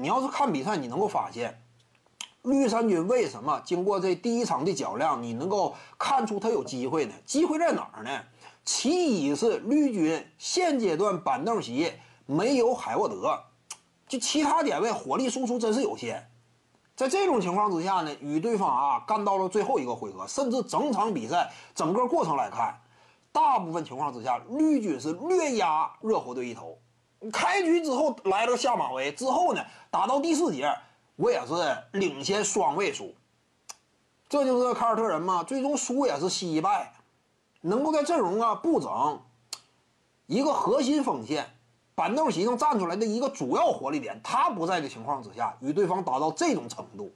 你要是看比赛，你能够发现，绿衫军为什么经过这第一场的较量，你能够看出他有机会呢？机会在哪儿呢？其一是绿军现阶段板凳席没有海沃德，就其他点位火力输出真是有限。在这种情况之下呢，与对方啊干到了最后一个回合，甚至整场比赛整个过程来看，大部分情况之下，绿军是略压热火队一头。开局之后来了个下马威，之后呢，打到第四节，我也是领先双位数。这就是凯尔特人嘛，最终输也是惜败。能够在阵容啊不整，一个核心锋线，板凳席上站出来的一个主要火力点，他不在的情况之下，与对方打到这种程度，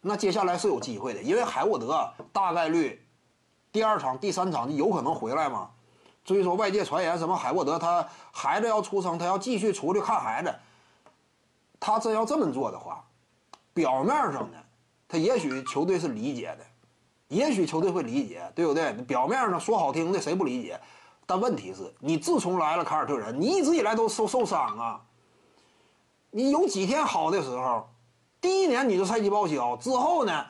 那接下来是有机会的，因为海沃德大概率第二场、第三场有可能回来嘛。所以说，外界传言什么海沃德他孩子要出生，他要继续出去看孩子。他真要这么做的话，表面上呢，他也许球队是理解的，也许球队会理解，对不对？表面上说好听的，谁不理解？但问题是，你自从来了凯尔特人，你一直以来都受受伤啊。你有几天好的时候，第一年你就赛季报销，之后呢，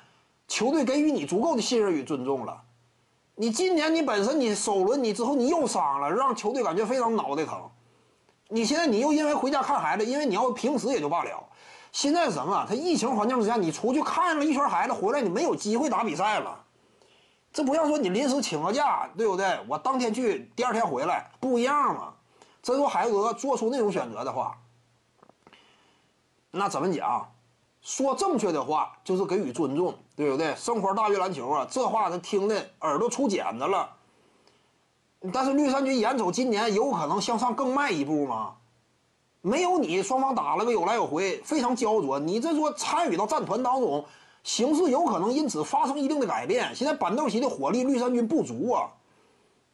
球队给予你足够的信任与尊重了。你今年你本身你首轮你之后你又伤了，让球队感觉非常脑袋疼。你现在你又因为回家看孩子，因为你要平时也就罢了。现在什么？他疫情环境之下，你出去看了一圈孩子回来，你没有机会打比赛了。这不像说你临时请个假，对不对？我当天去，第二天回来，不一样嘛。真说海沃德做出那种选择的话，那怎么讲？说正确的话就是给予尊重，对不对？生活大于篮球啊，这话他听的耳朵出茧子了。但是绿衫军眼瞅今年有可能向上更迈一步吗？没有你，双方打了个有来有回，非常焦灼。你这说参与到战团当中，形势有可能因此发生一定的改变。现在板凳席的火力，绿衫军不足啊。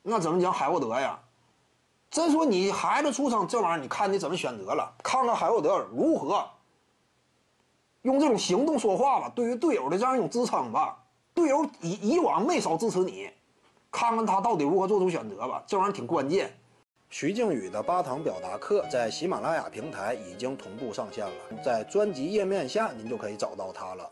那怎么讲海沃德呀？真说你孩子出生这玩意儿，你看你怎么选择了？看看海沃德如何。用这种行动说话吧，对于队友的这样一种支撑吧，队友以以往没少支持你，看看他到底如何做出选择吧，这玩意儿挺关键。徐静宇的八堂表达课在喜马拉雅平台已经同步上线了，在专辑页面下您就可以找到它了。